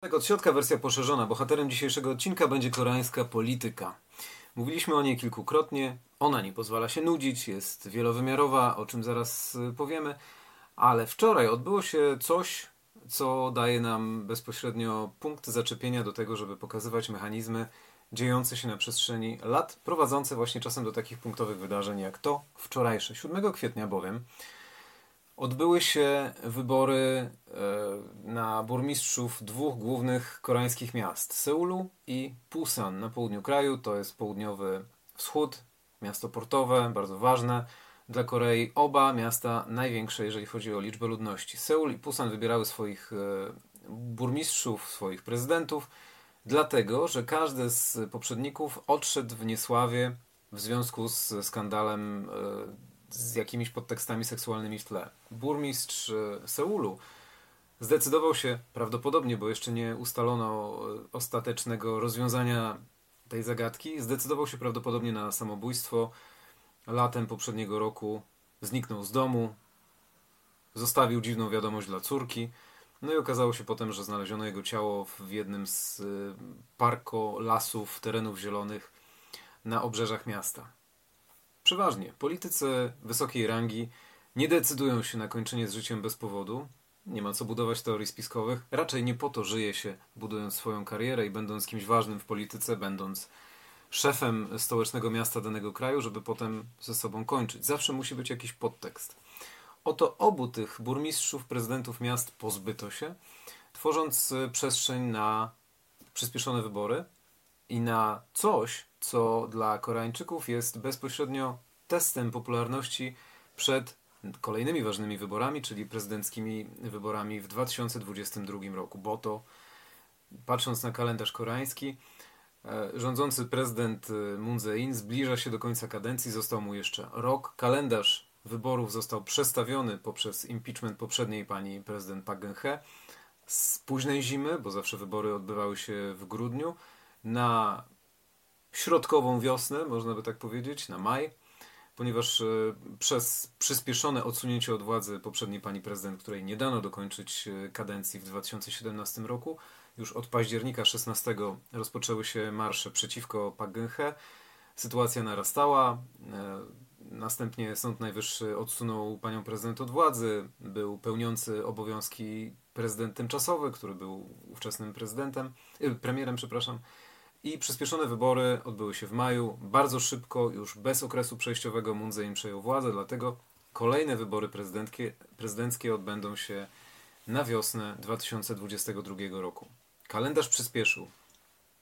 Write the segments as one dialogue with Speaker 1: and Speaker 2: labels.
Speaker 1: Tak, od środka wersja poszerzona. Bohaterem dzisiejszego odcinka będzie koreańska polityka. Mówiliśmy o niej kilkukrotnie. Ona nie pozwala się nudzić, jest wielowymiarowa, o czym zaraz y, powiemy. Ale wczoraj odbyło się coś, co daje nam bezpośrednio punkt zaczepienia do tego, żeby pokazywać mechanizmy dziejące się na przestrzeni lat, prowadzące właśnie czasem do takich punktowych wydarzeń jak to wczorajsze. 7 kwietnia bowiem odbyły się wybory e, na burmistrzów dwóch głównych koreańskich miast Seulu i Busan na południu kraju. To jest południowy wschód, miasto portowe, bardzo ważne dla Korei. Oba miasta największe, jeżeli chodzi o liczbę ludności. Seul i Busan wybierały swoich e, burmistrzów, swoich prezydentów, dlatego że każdy z poprzedników odszedł w niesławie w związku z skandalem e, z jakimiś podtekstami seksualnymi w tle. Burmistrz e, Seulu zdecydował się prawdopodobnie, bo jeszcze nie ustalono e, ostatecznego rozwiązania tej zagadki, zdecydował się prawdopodobnie na samobójstwo. Latem poprzedniego roku zniknął z domu, zostawił dziwną wiadomość dla córki. No i okazało się potem, że znaleziono jego ciało w jednym z e, parko lasów, terenów zielonych na obrzeżach miasta. Przeważnie politycy wysokiej rangi nie decydują się na kończenie z życiem bez powodu. Nie ma co budować teorii spiskowych. Raczej nie po to żyje się, budując swoją karierę i będąc kimś ważnym w polityce, będąc szefem stołecznego miasta danego kraju, żeby potem ze sobą kończyć. Zawsze musi być jakiś podtekst. Oto obu tych burmistrzów, prezydentów miast pozbyto się, tworząc przestrzeń na przyspieszone wybory i na coś, co dla Koreańczyków jest bezpośrednio testem popularności przed kolejnymi ważnymi wyborami, czyli prezydenckimi wyborami w 2022 roku, bo to patrząc na kalendarz koreański, e, rządzący prezydent e, Moon Jae-in zbliża się do końca kadencji, został mu jeszcze rok. Kalendarz wyborów został przestawiony poprzez impeachment poprzedniej pani prezydent Park Geun-hye z późnej zimy, bo zawsze wybory odbywały się w grudniu, na środkową wiosnę, można by tak powiedzieć, na maj, ponieważ e, przez przyspieszone odsunięcie od władzy poprzedniej pani prezydent, której nie dano dokończyć e, kadencji w 2017 roku, już od października 16 rozpoczęły się marsze przeciwko Geun-hye. Sytuacja narastała. E, następnie Sąd Najwyższy odsunął panią prezydent od władzy. Był pełniący obowiązki prezydent tymczasowy, który był ówczesnym prezydentem, premierem, przepraszam. I przyspieszone wybory odbyły się w maju. Bardzo szybko, już bez okresu przejściowego Moon przejął władzę, dlatego kolejne wybory prezydenckie odbędą się na wiosnę 2022 roku. Kalendarz przyspieszył.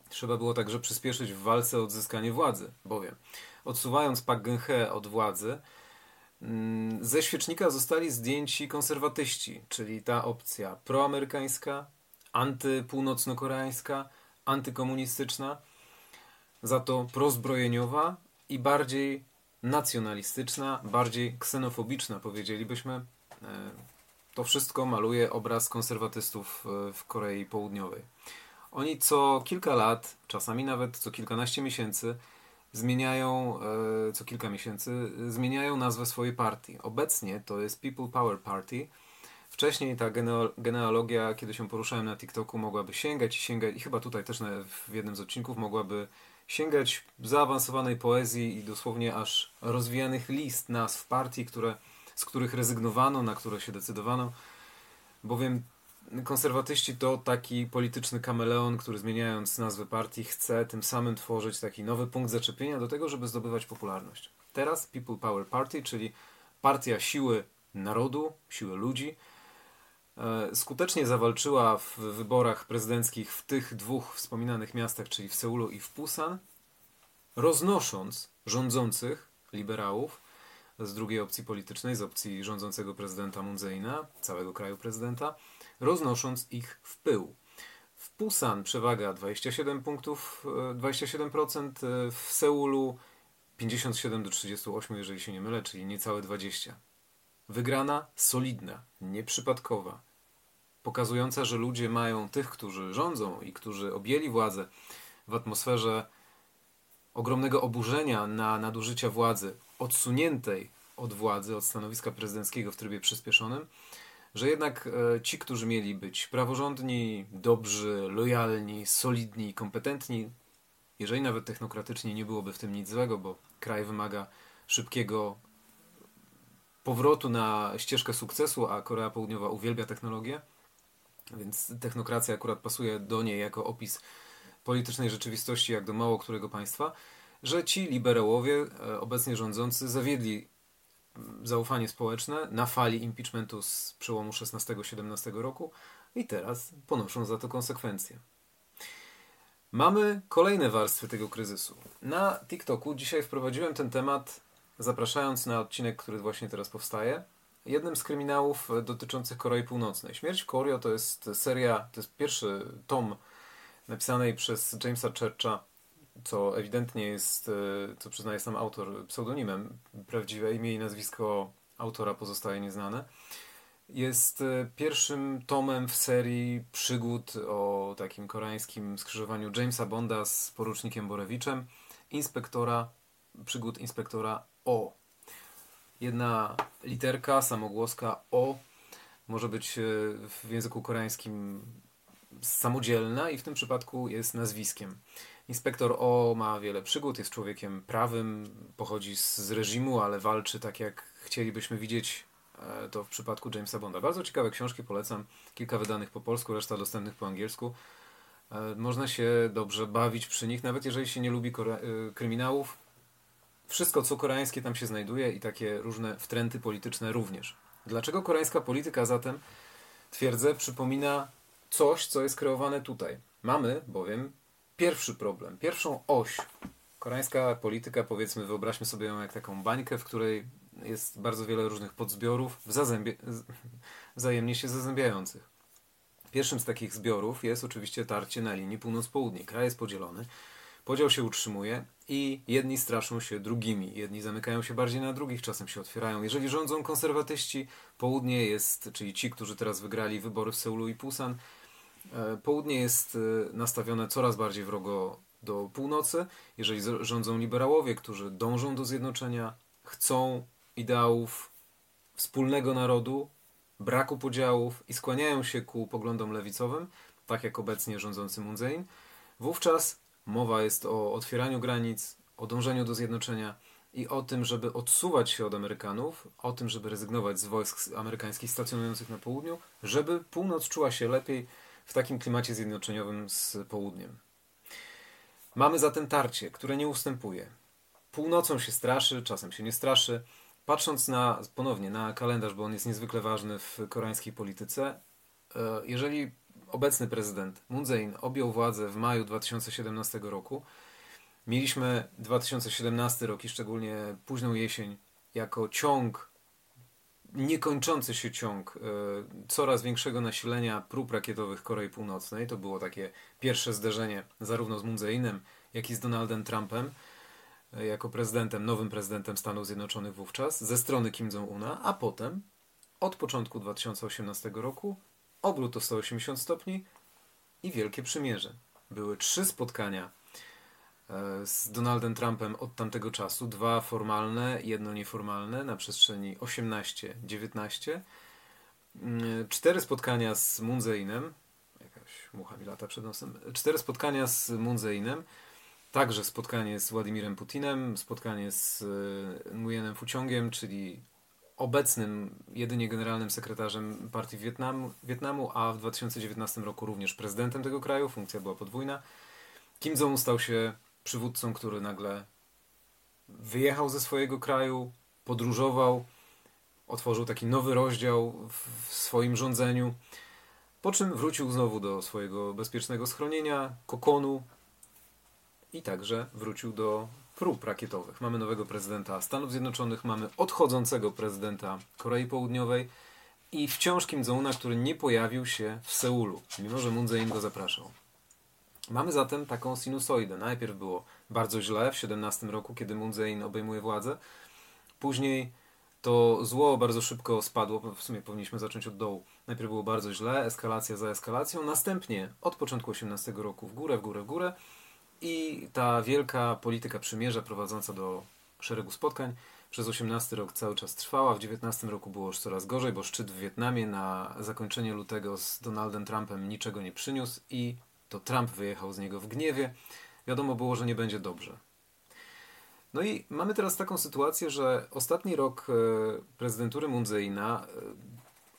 Speaker 1: Trzeba było także przyspieszyć w walce o odzyskanie władzy, bowiem odsuwając Park Geun-hye od władzy, mm, ze świecznika zostali zdjęci konserwatyści, czyli ta opcja proamerykańska, antypółnocno-koreańska, antykomunistyczna, za to prozbrojeniowa i bardziej nacjonalistyczna, bardziej ksenofobiczna, powiedzielibyśmy. E, to wszystko maluje obraz konserwatystów e, w Korei Południowej. Oni co kilka lat, czasami nawet co kilkanaście miesięcy, zmieniają, e, co kilka miesięcy, zmieniają nazwę swojej partii. Obecnie to jest People Power Party, Wcześniej ta genealogia, kiedy się poruszałem na TikToku, mogłaby sięgać i sięgać, i chyba tutaj też w jednym z odcinków mogłaby sięgać zaawansowanej poezji i dosłownie aż rozwijanych list nazw partii, które, z których rezygnowano, na które się decydowano, bowiem konserwatyści to taki polityczny kameleon, który zmieniając nazwę partii chce tym samym tworzyć taki nowy punkt zaczepienia do tego, żeby zdobywać popularność. Teraz People Power Party, czyli partia siły narodu, siły ludzi, skutecznie zawalczyła w wyborach prezydenckich w tych dwóch wspominanych miastach, czyli w Seulu i w Pusan, roznosząc rządzących liberałów z drugiej opcji politycznej, z opcji rządzącego prezydenta Moon Jae-ina, całego kraju prezydenta, roznosząc ich w pył. W Pusan przewaga 27 punktów, 27%, e, e, w Seulu 57 do 38, jeżeli się nie mylę, czyli niecałe 20. Wygrana solidna, nieprzypadkowa, pokazująca, że ludzie mają tych, którzy rządzą i którzy objęli władzę w atmosferze ogromnego oburzenia na nadużycia władzy, odsuniętej od władzy, od stanowiska prezydenckiego w trybie przyspieszonym, że jednak e, ci, którzy mieli być praworządni, dobrzy, lojalni, solidni, kompetentni, jeżeli nawet technokratycznie nie byłoby w tym nic złego, bo kraj wymaga szybkiego powrotu na ścieżkę sukcesu, a Korea Południowa uwielbia technologię, więc technokracja akurat pasuje do niej jako opis politycznej rzeczywistości, jak do mało którego państwa, że ci liberałowie, e, obecnie rządzący, zawiedli mm, zaufanie społeczne na fali impeachmentu z przełomu 16-17 roku i teraz ponoszą za to konsekwencje. Mamy kolejne warstwy tego kryzysu. Na TikToku dzisiaj wprowadziłem ten temat, zapraszając na odcinek, który właśnie teraz powstaje. Jednym z kryminałów dotyczących Korei Północnej. Śmierć w to jest seria, to jest pierwszy tom napisanej przez Jamesa Churcha, co ewidentnie jest, e, co przyznaje sam autor, pseudonimem. Prawdziwe imię i nazwisko autora pozostaje nieznane. Jest e, pierwszym tomem w serii przygód o takim koreańskim skrzyżowaniu Jamesa Bonda z porucznikiem Borewiczem, inspektora, przygód inspektora O. Jedna literka, samogłoska O może być e, w języku koreańskim samodzielna i w tym przypadku jest nazwiskiem. Inspektor O ma wiele przygód, jest człowiekiem prawym, pochodzi z reżimu, ale walczy tak jak chcielibyśmy widzieć e, to w przypadku Jamesa Bonda. Bardzo ciekawe książki, polecam. Kilka wydanych po polsku, reszta dostępnych po angielsku. E, można się dobrze bawić przy nich, nawet jeżeli się nie lubi kryminałów. Wszystko, co koreańskie tam się znajduje i takie różne wtręty polityczne również. Dlaczego koreańska polityka zatem, twierdzę, przypomina coś, co jest kreowane tutaj? Mamy bowiem pierwszy problem, pierwszą oś. Koreańska polityka, powiedzmy, wyobraźmy sobie ją jak taką bańkę, w której jest bardzo wiele różnych podzbiorów wzajemnie się zazębiających. Pierwszym z takich zbiorów jest oczywiście tarcie na linii północ-południe. Kraj jest podzielony, podział się utrzymuje i jedni straszą się drugimi, jedni zamykają się bardziej na drugich, czasem się otwierają. Jeżeli rządzą konserwatyści, południe jest, czyli ci, którzy teraz wygrali wybory w Seulu i Pusan, E, południe jest e, nastawione coraz bardziej wrogo do północy. Jeżeli rządzą liberałowie, którzy dążą do zjednoczenia, chcą ideałów wspólnego narodu, braku podziałów i skłaniają się ku poglądom lewicowym, tak jak obecnie rządzący Moon Jae-in, wówczas mowa jest o otwieraniu granic, o dążeniu do zjednoczenia i o tym, żeby odsuwać się od Amerykanów, o tym, żeby rezygnować z wojsk amerykańskich stacjonujących na południu, żeby północ czuła się lepiej w takim klimacie zjednoczeniowym z południem. Mamy zatem tarcie, które nie ustępuje. Północą się straszy, czasem się nie straszy. Patrząc na, ponownie na kalendarz, bo on jest niezwykle ważny w koreańskiej polityce, e, jeżeli obecny prezydent Moon Jae-in objął władzę w maju 2017 roku, mieliśmy 2017 rok i szczególnie późną jesień jako ciąg niekończący się ciąg e, coraz większego nasilenia prób rakietowych Korei Północnej. To było takie pierwsze zderzenie zarówno z Moon Jae-inem, jak i z Donaldem Trumpem e, jako prezydentem, nowym prezydentem Stanów Zjednoczonych wówczas, ze strony Kim Jong-una, a potem od początku 2018 roku obrót o 180 stopni i wielkie przymierze. Były trzy spotkania E, z Donaldem Trumpem od tamtego czasu. Dwa formalne, jedno nieformalne na przestrzeni 18-19. Mm, cztery spotkania z Moon Jae-inem. Jakaś mucha mi lata przed nosem. Cztery spotkania z Moon Jae-inem. Także spotkanie z Władimirem Putinem, spotkanie z e, Nguyenem Fuciągiem, czyli obecnym jedynie generalnym sekretarzem partii Wietnamu, Wietnamu, a w 2019 roku również prezydentem tego kraju. Funkcja była podwójna. Kim Jong stał się przywódcą, który nagle wyjechał ze swojego kraju, podróżował, otworzył taki nowy rozdział w swoim rządzeniu, po czym wrócił znowu do swojego bezpiecznego schronienia, kokonu i także wrócił do prób rakietowych. Mamy nowego prezydenta Stanów Zjednoczonych, mamy odchodzącego prezydenta Korei Południowej i wciąż Kim Jong-una, który nie pojawił się w Seulu, mimo że Moon Jae-in go zapraszał. Mamy zatem taką sinusoidę. Najpierw było bardzo źle w 17 roku, kiedy Moon Jae-in obejmuje władzę. Później to zło bardzo szybko spadło. W sumie powinniśmy zacząć od dołu. Najpierw było bardzo źle, eskalacja za eskalacją. Następnie od początku 18 roku w górę, w górę, w górę. I ta wielka polityka przymierza prowadząca do szeregu spotkań przez 18 rok cały czas trwała, w 19 roku było już coraz gorzej, bo szczyt w Wietnamie na zakończenie lutego z Donaldem Trumpem niczego nie przyniósł i to Trump wyjechał z niego w gniewie. Wiadomo było, że nie będzie dobrze. No i mamy teraz taką sytuację, że ostatni rok e, prezydentury Moon Jae-ina e,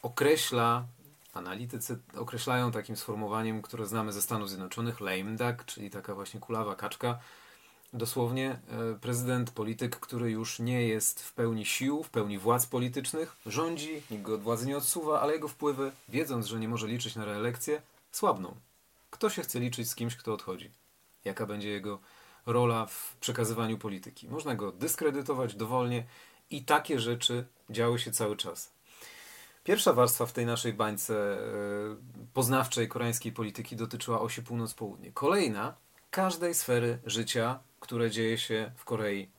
Speaker 1: określa, analitycy określają takim sformułowaniem, które znamy ze Stanów Zjednoczonych, lame duck, czyli taka właśnie kulawa kaczka. Dosłownie e, prezydent, polityk, który już nie jest w pełni sił, w pełni władz politycznych, rządzi, nikt go od władzy nie odsuwa, ale jego wpływy, wiedząc, że nie może liczyć na reelekcję, słabną. Kto się chce liczyć z kimś, kto odchodzi? Jaka będzie jego rola w przekazywaniu polityki? Można go dyskredytować dowolnie i takie rzeczy działy się cały czas. Pierwsza warstwa w tej naszej bańce e, poznawczej koreańskiej polityki dotyczyła osi północ-południe. Kolejna każdej sfery życia, które dzieje się w Korei,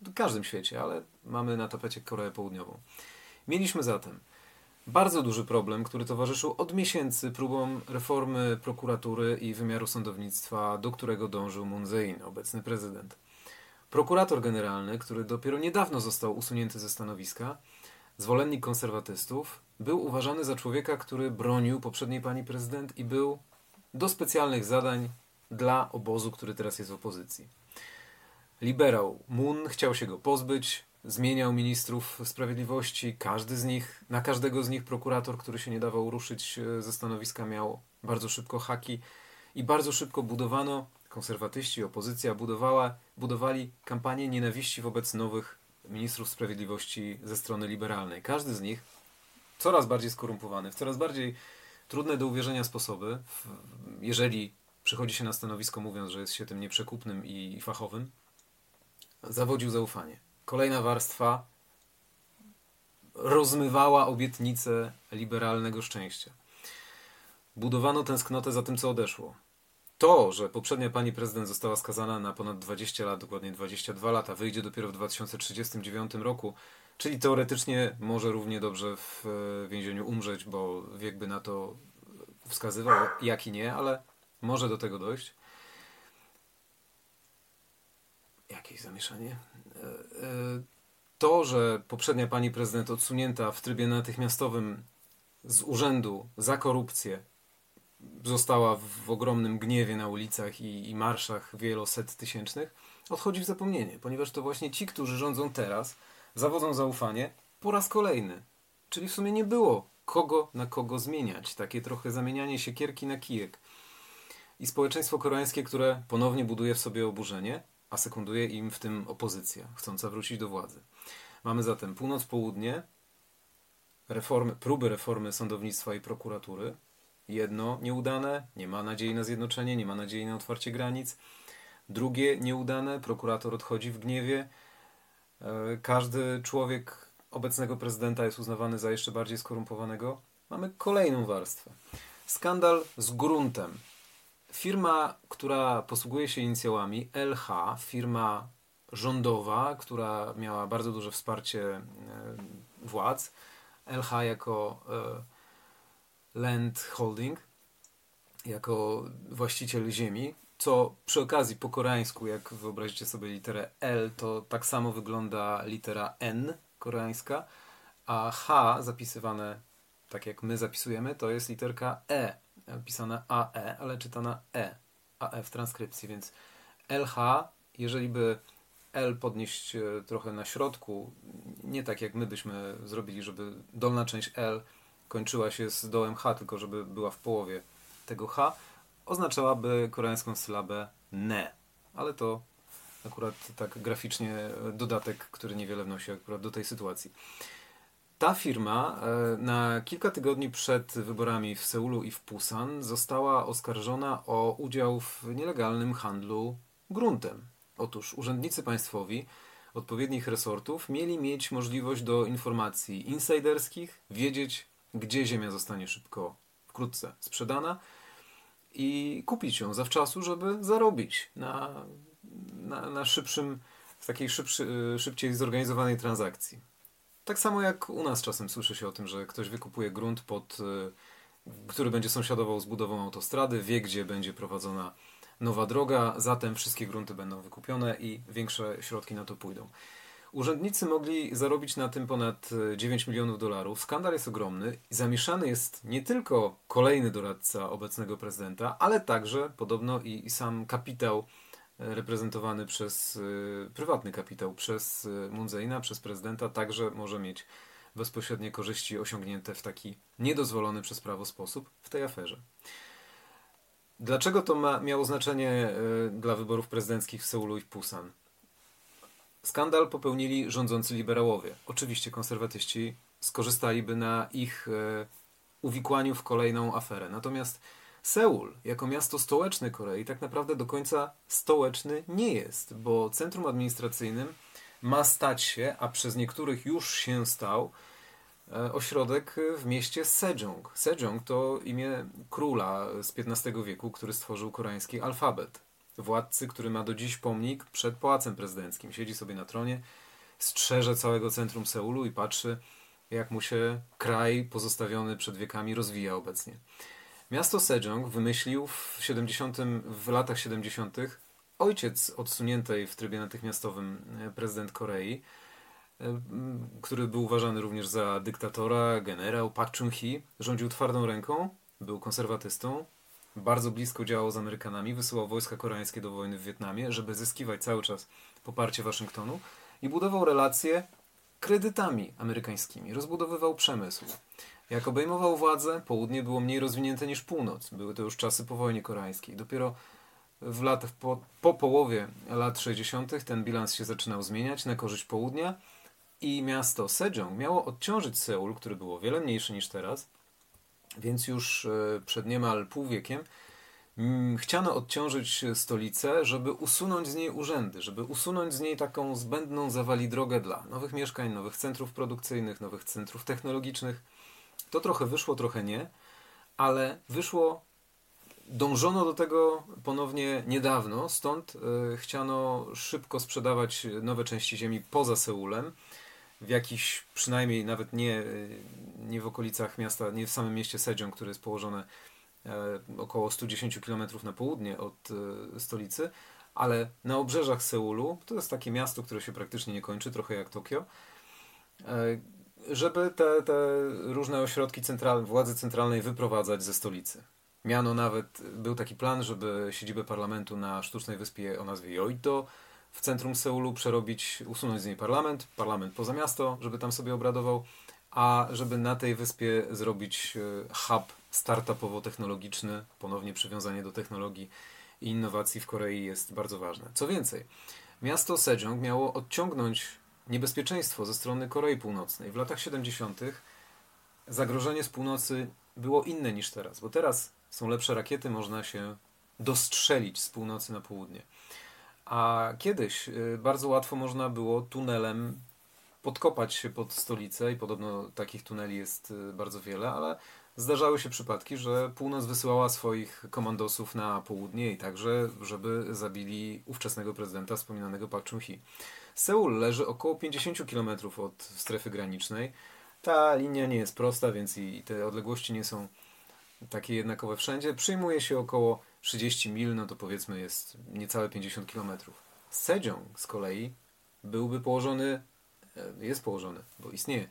Speaker 1: w każdym świecie, ale mamy na tapecie Koreę Południową. Mieliśmy zatem bardzo duży problem, który towarzyszył od miesięcy próbom reformy prokuratury i wymiaru sądownictwa, do którego dążył Moon Jae-in, obecny prezydent. Prokurator generalny, który dopiero niedawno został usunięty ze stanowiska, zwolennik konserwatystów, był uważany za człowieka, który bronił poprzedniej pani prezydent i był do specjalnych zadań dla obozu, który teraz jest w opozycji. Liberał Moon chciał się go pozbyć, zmieniał ministrów sprawiedliwości, każdy z nich, na każdego z nich prokurator, który się nie dawał ruszyć e, ze stanowiska, miał bardzo szybko haki i bardzo szybko budowano, konserwatyści, opozycja budowała, budowali kampanię nienawiści wobec nowych ministrów sprawiedliwości ze strony liberalnej. Każdy z nich coraz bardziej skorumpowany, w coraz bardziej trudne do uwierzenia sposoby, jeżeli przychodzi się na stanowisko mówiąc, że jest się tym nieprzekupnym i fachowym, zawodził zaufanie. Kolejna warstwa rozmywała obietnice liberalnego szczęścia. Budowano tęsknotę za tym, co odeszło. To, że poprzednia pani prezydent została skazana na ponad 20 lat, dokładnie 22 lata, wyjdzie dopiero w 2039 roku, czyli teoretycznie może równie dobrze w więzieniu umrzeć, bo wiek by na to wskazywał, jak i nie, ale może do tego dojść. Jakieś zamieszanie. E, e, to, że poprzednia pani prezydent odsunięta w trybie natychmiastowym z urzędu za korupcję została w ogromnym gniewie na ulicach i, i marszach wieloset tysięcznych, odchodzi w zapomnienie, ponieważ to właśnie ci, którzy rządzą teraz, zawodzą zaufanie po raz kolejny. Czyli w sumie nie było kogo na kogo zmieniać. Takie trochę zamienianie siekierki na kijek. I społeczeństwo koreańskie, które ponownie buduje w sobie oburzenie, a sekunduje im w tym opozycja, chcąca wrócić do władzy. Mamy zatem północ-południe, reformy, próby reformy sądownictwa i prokuratury. Jedno nieudane, nie ma nadziei na zjednoczenie, nie ma nadziei na otwarcie granic. Drugie nieudane, prokurator odchodzi w gniewie. E, każdy człowiek obecnego prezydenta jest uznawany za jeszcze bardziej skorumpowanego. Mamy kolejną warstwę. Skandal z gruntem. Firma, która posługuje się inicjałami LH, firma rządowa, która miała bardzo duże wsparcie e, władz, LH jako e, Land Holding, jako właściciel ziemi, co przy okazji po koreańsku, jak wyobrazicie sobie literę L, to tak samo wygląda litera N koreańska, a H zapisywane tak jak my zapisujemy, to jest literka E pisana AE, ale czytana E. AE w transkrypcji, więc LH, jeżeli by L podnieść e, trochę na środku, nie tak jak my byśmy zrobili, żeby dolna część L kończyła się z dołem H, tylko żeby była w połowie tego H, oznaczałaby koreańską sylabę ne. Ale to akurat tak graficznie dodatek, który niewiele wnosi akurat do tej sytuacji. Ta firma e, na kilka tygodni przed wyborami w Seulu i w Pusan została oskarżona o udział w nielegalnym handlu gruntem. Otóż urzędnicy państwowi odpowiednich resortów mieli mieć możliwość do informacji insiderskich, wiedzieć, gdzie ziemia zostanie szybko, wkrótce sprzedana i kupić ją zawczasu, żeby zarobić na, na, na szybszym, w takiej szybszy, szybciej zorganizowanej transakcji. Tak samo jak u nas czasem słyszy się o tym, że ktoś wykupuje grunt, pod, y, który będzie sąsiadował z budową autostrady, wie gdzie będzie prowadzona nowa droga, zatem wszystkie grunty będą wykupione i większe środki na to pójdą. Urzędnicy mogli zarobić na tym ponad 9 milionów dolarów. Skandal jest ogromny. Zamieszany jest nie tylko kolejny doradca obecnego prezydenta, ale także podobno i, i sam kapitał reprezentowany przez y, prywatny kapitał, przez Munzeina, przez prezydenta, także może mieć bezpośrednie korzyści osiągnięte w taki niedozwolony przez prawo sposób w tej aferze. Dlaczego to ma, miało znaczenie y, dla wyborów prezydenckich w Seulu i w Pusan? Skandal popełnili rządzący liberałowie. Oczywiście konserwatyści skorzystaliby na ich uwikłaniu w kolejną aferę. Natomiast Seul, jako miasto stołeczne Korei, tak naprawdę do końca stołeczny nie jest, bo centrum administracyjnym ma stać się, a przez niektórych już się stał, e, ośrodek w mieście Sejong. Sejong to imię króla z XV wieku, który stworzył koreański alfabet. Władcy, który ma do dziś pomnik przed pałacem prezydenckim. Siedzi sobie na tronie, strzeże całego centrum Seulu i patrzy, jak mu się kraj pozostawiony przed wiekami rozwija obecnie. Miasto Sejong wymyślił w, 70, w latach 70. ojciec odsuniętej w trybie natychmiastowym e, prezydent Korei, e, który był uważany również za dyktatora, generał Park Chung-hee, rządził twardą ręką, był konserwatystą, bardzo blisko działał z Amerykanami, wysyłał wojska koreańskie do wojny w Wietnamie, żeby zyskiwać cały czas poparcie Waszyngtonu i budował relacje kredytami amerykańskimi, rozbudowywał przemysł. Jak obejmował władzę, południe było mniej rozwinięte niż północ. Były to już czasy po wojnie koreańskiej. Dopiero w latach po, po połowie lat 60. ten bilans się zaczynał zmieniać na korzyść południa i miasto Sejong miało odciążyć Seul, który było wiele mniejszy niż teraz, więc już e, przed niemal pół wiekiem mm, chciano odciążyć stolicę, żeby usunąć z niej urzędy, żeby usunąć z niej taką zbędną zawali drogę dla nowych mieszkań, nowych centrów produkcyjnych, nowych centrów technologicznych. To trochę wyszło, trochę nie, ale wyszło, dążono do tego ponownie niedawno, stąd y, chciano szybko sprzedawać nowe części ziemi poza Seulem, w jakichś przynajmniej nawet nie, nie w okolicach miasta, nie w samym mieście Sejong, które jest położone y, około 110 km na południe od stolicy, ale na obrzeżach Seulu, to jest takie miasto, które się praktycznie nie kończy, trochę jak Tokio, żeby te, te różne ośrodki central, władzy centralnej wyprowadzać ze stolicy. Miano nawet, był taki plan, żeby siedzibę parlamentu na sztucznej wyspie o nazwie Joito w centrum Seulu przerobić, usunąć z niej parlament, parlament poza miasto, żeby tam sobie obradował, a żeby na tej wyspie zrobić e, hub startupowo-technologiczny, ponownie przywiązanie do technologii i innowacji w Korei jest bardzo ważne. Co więcej, miasto Sejong miało odciągnąć niebezpieczeństwo ze strony Korei Północnej. W latach 70. zagrożenie z północy było inne niż teraz, bo teraz są lepsze rakiety, można się dostrzelić z północy na południe. A kiedyś y, bardzo łatwo można było tunelem podkopać się pod stolicę i podobno takich tuneli jest y, bardzo wiele, ale zdarzały się przypadki, że północ wysyłała swoich komandosów na południe i także, żeby zabili ówczesnego prezydenta wspominanego Park Chung-hee. Seul leży około 50 km od strefy granicznej. Ta linia nie jest prosta, więc i te odległości nie są takie jednakowe wszędzie. Przyjmuje się około 30 mil, no to powiedzmy jest niecałe 50 km. Sejong z kolei byłby położony, e, jest położony, bo istnieje,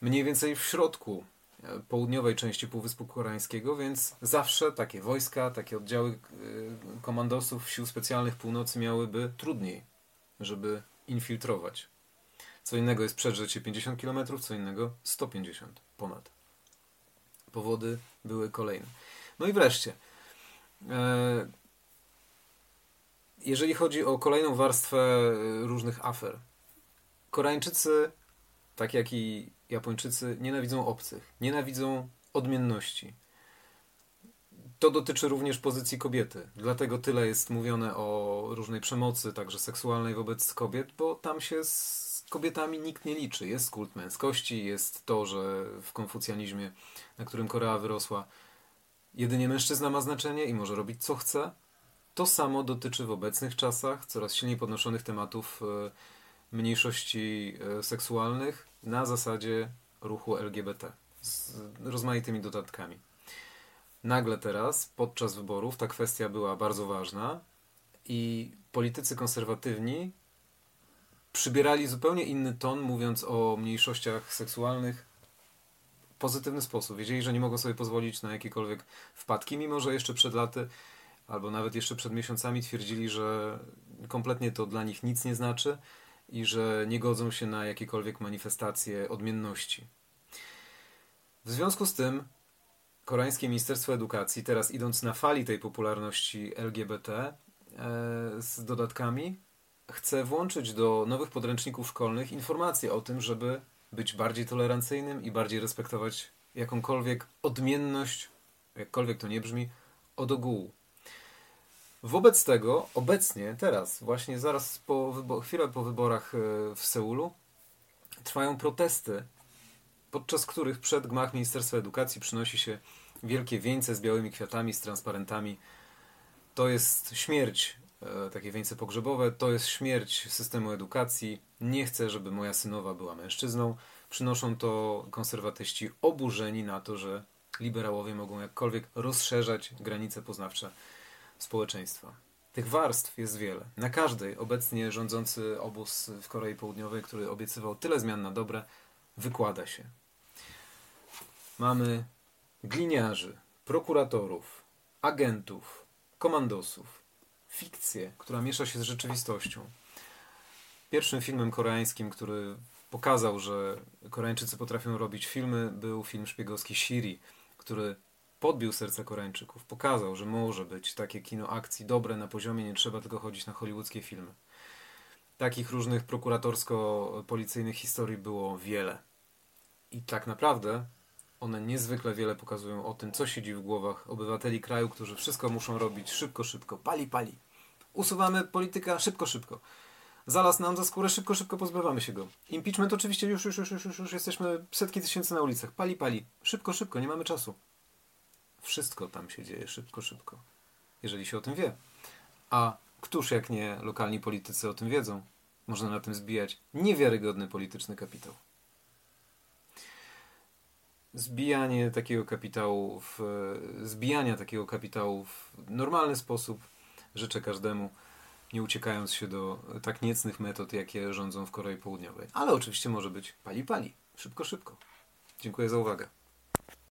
Speaker 1: mniej więcej w środku e, południowej części Półwyspu Koreańskiego, więc zawsze takie wojska, takie oddziały e, komandosów sił specjalnych północy miałyby trudniej, żeby infiltrować. Co innego jest przedrzeć się 50 km, co innego 150 ponad. Powody były kolejne. No i wreszcie, jeżeli chodzi o kolejną warstwę e, różnych afer, Koreańczycy, tak jak i Japończycy, nienawidzą obcych, nienawidzą odmienności. To dotyczy również pozycji kobiety. Dlatego tyle jest mówione o różnej przemocy, także seksualnej wobec kobiet, bo tam się z kobietami nikt nie liczy. Jest kult męskości, jest to, że w konfucjanizmie, na którym Korea wyrosła, jedynie mężczyzna ma znaczenie i może robić co chce. To samo dotyczy w obecnych czasach coraz silniej podnoszonych tematów e, mniejszości e, seksualnych na zasadzie ruchu LGBT z rozmaitymi dodatkami. Nagle teraz, podczas wyborów, ta kwestia była bardzo ważna i politycy konserwatywni przybierali zupełnie inny ton, mówiąc o mniejszościach seksualnych pozytywny sposób. Wiedzieli, że nie mogą sobie pozwolić na jakiekolwiek wpadki, mimo że jeszcze przed laty albo nawet jeszcze przed miesiącami twierdzili, że kompletnie to dla nich nic nie znaczy i że nie godzą się na jakiekolwiek manifestacje odmienności. W związku z tym koreańskie Ministerstwo Edukacji, teraz idąc na fali tej popularności LGBT e, z dodatkami, chce włączyć do nowych podręczników szkolnych informacje o tym, żeby być bardziej tolerancyjnym i bardziej respektować jakąkolwiek odmienność, jakkolwiek to nie brzmi, od ogółu. Wobec tego, obecnie, teraz, właśnie zaraz po chwilę po wyborach e, w Seulu, trwają protesty, podczas których przed gmach Ministerstwa Edukacji przynosi się wielkie wieńce z białymi kwiatami, z transparentami. To jest śmierć, e, takie wieńce pogrzebowe, to jest śmierć systemu edukacji. Nie chcę, żeby moja synowa była mężczyzną. Przynoszą to konserwatyści oburzeni na to, że liberałowie mogą jakkolwiek rozszerzać granice poznawcze społeczeństwa. Tych warstw jest wiele. Na każdej obecnie rządzący obóz w Korei Południowej, który obiecywał tyle zmian na dobre, wykłada się. Mamy gliniarzy, prokuratorów, agentów, komandosów, fikcję, która miesza się z rzeczywistością. Pierwszym filmem koreańskim, który pokazał, że Koreańczycy potrafią robić filmy, był film szpiegowski Shiri, który podbił serce Koreańczyków, pokazał, że może być takie kino akcji dobre na poziomie, nie trzeba tylko chodzić na hollywoodzkie filmy. Takich różnych prokuratorsko-policyjnych historii było wiele. I tak naprawdę one niezwykle wiele pokazują o tym, co siedzi w głowach obywateli kraju, którzy wszystko muszą robić szybko, szybko, pali, pali. Usuwamy polityka szybko, szybko. Zalaz nam za skórę, szybko, szybko pozbywamy się go. Impeachment oczywiście już, już, już, już, już, już jesteśmy setki tysięcy na ulicach. Pali, pali. Szybko, szybko, nie mamy czasu. Wszystko tam się dzieje szybko, szybko. Jeżeli się o tym wie. A któż jak nie lokalni politycy o tym wiedzą? Można na tym zbijać niewiarygodny polityczny kapitał. Zbijanie takiego kapitału, w, zbijania takiego kapitału w normalny sposób życzę każdemu, nie uciekając się do tak niecnych metod, jakie rządzą w Korei Południowej. Ale oczywiście może być pali pali, szybko, szybko. Dziękuję za uwagę.